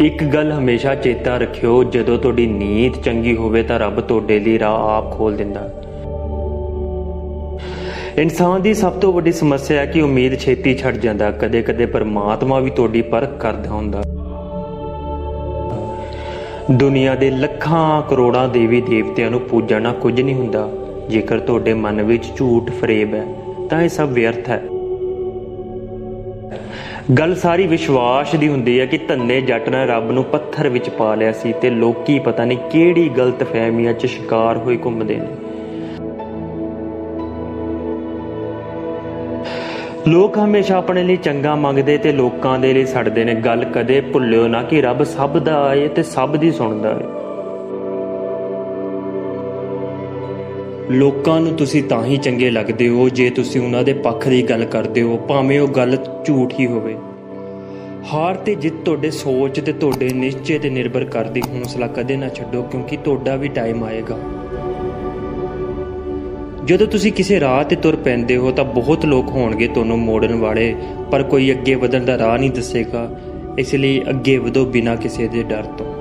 ਇੱਕ ਗੱਲ ਹਮੇਸ਼ਾ ਚੇਤਾ ਰੱਖਿਓ, ਜਦੋਂ ਤੁਹਾਡੀ ਨੀਤ ਚੰਗੀ ਹੋਵੇ ਤਾਂ ਰੱਬ ਤੁਹਾਡੇ ਲਈ ਰਾਹ ਆਪ ਖੋਲ ਦਿੰਦਾ। ਹੈ। ਇਨਸਾਨ ਦੀ ਸਭ ਤੋਂ ਵੱਡੀ ਸਮੱਸਿਆ ਹੈ ਕਿ ਉਮੀਦ ਛੇਤੀ ਛੱਡ ਜਾਂਦਾ, ਕਦੇ-ਕਦੇ ਪਰਮਾਤਮਾ ਵੀ ਤੁਹਾਡੀ ਪਰਖ ਕਰਦਾ ਹੁੰਦਾ। ਦੁਨੀਆ ਦੇ ਲੱਖਾਂ ਕਰੋੜਾਂ ਦੇਵੀ ਦੇਵਤਿਆਂ ਨੂੰ ਪੂਜਣਾ ਕੁਝ ਨਹੀਂ ਹੁੰਦਾ। ਜੇਕਰ ਤੁਹਾਡੇ ਮਨ ਵਿੱਚ ਝੂਠ ਫਰੇਬ ਹੈ, ਤਾਂ ਇਹ ਸਭ ਵਿਅਰਥ ਹੈ। ਗੱਲ ਸਾਰੀ ਵਿਸ਼ਵਾਸ ਦੀ ਹੁੰਦੀ ਹੈ ਕਿ ਧੰਨੇ ਜੱਟ ਨੇ ਰੱਬ ਨੂੰ ਪੱਥਰ ਵਿੱਚ ਪਾ ਲਿਆ ਸੀ ਤੇ ਲੋਕੀ ਪਤਾ ਨਹੀਂ ਕਿਹੜੀ ਗਲਤ ਫਹਿਮੀਆਂ 'ਚ ਸ਼ਿਕਾਰ ਹੋਏ ਘੁੰਮਦੇ ਨੇ। ਲੋਕ ਹਮੇਸ਼ਾ ਆਪਣੇ ਲਈ ਚੰਗਾ ਮੰਗਦੇ ਤੇ ਲੋਕਾਂ ਦੇ ਲਈ ਸੜਦੇ ਨੇ। ਗੱਲ ਕਦੇ ਭੁੱਲਿਓ ਨਾ ਕਿ ਰੱਬ ਸਭ ਦਾ ਏ ਤੇ ਸਭ ਦੀ ਸੁਣਦਾ ਏ। ਲੋਕਾਂ ਨੂੰ ਤੁਸੀਂ ਤਾਂ ਹੀ ਚੰਗੇ ਲੱਗਦੇ ਹੋ ਜੇ ਤੁਸੀਂ ਉਹਨਾਂ ਦੇ ਪੱਖ ਦੀ ਗੱਲ ਕਰਦੇ ਹੋ, ਭਾਵੇਂ ਉਹ ਗੱਲ ਝੂਠ ਹੀ ਹੋਵੇ। ਹਾਰ ਤੇ ਜਿੱਤ ਤੁਹਾਡੇ ਸੋਚ ਤੇ ਤੁਹਾਡੇ ਨਿਸ਼ਚੇ ਤੇ ਨਿਰਭਰ ਕਰਦੀ, ਹੌਸਲਾ ਕਦੇ ਨਾ ਛੱਡੋ ਕਿਉਂਕਿ ਤੁਹਾਡਾ ਵੀ ਟਾਈਮ ਆਏਗਾ। ਜਦੋਂ ਤੁਸੀਂ ਕਿਸੇ ਰਾਹ ਤੇ ਤੁਰ ਪੈਂਦੇ ਹੋ ਤਾਂ ਬਹੁਤ ਲੋਕ ਹੋਣਗੇ ਤੁਹਾਨੂੰ ਮੋੜਨ ਵਾਲੇ, ਪਰ ਕੋਈ ਅੱਗੇ ਵਧਣ ਦਾ ਰਾਹ ਨਹੀਂ ਦੱਸੇਗਾ, ਇਸ ਲਈ ਅੱਗੇ ਵਧੋ ਬਿਨਾਂ ਕਿਸੇ ਦੇ ਡਰ ਤੋਂ।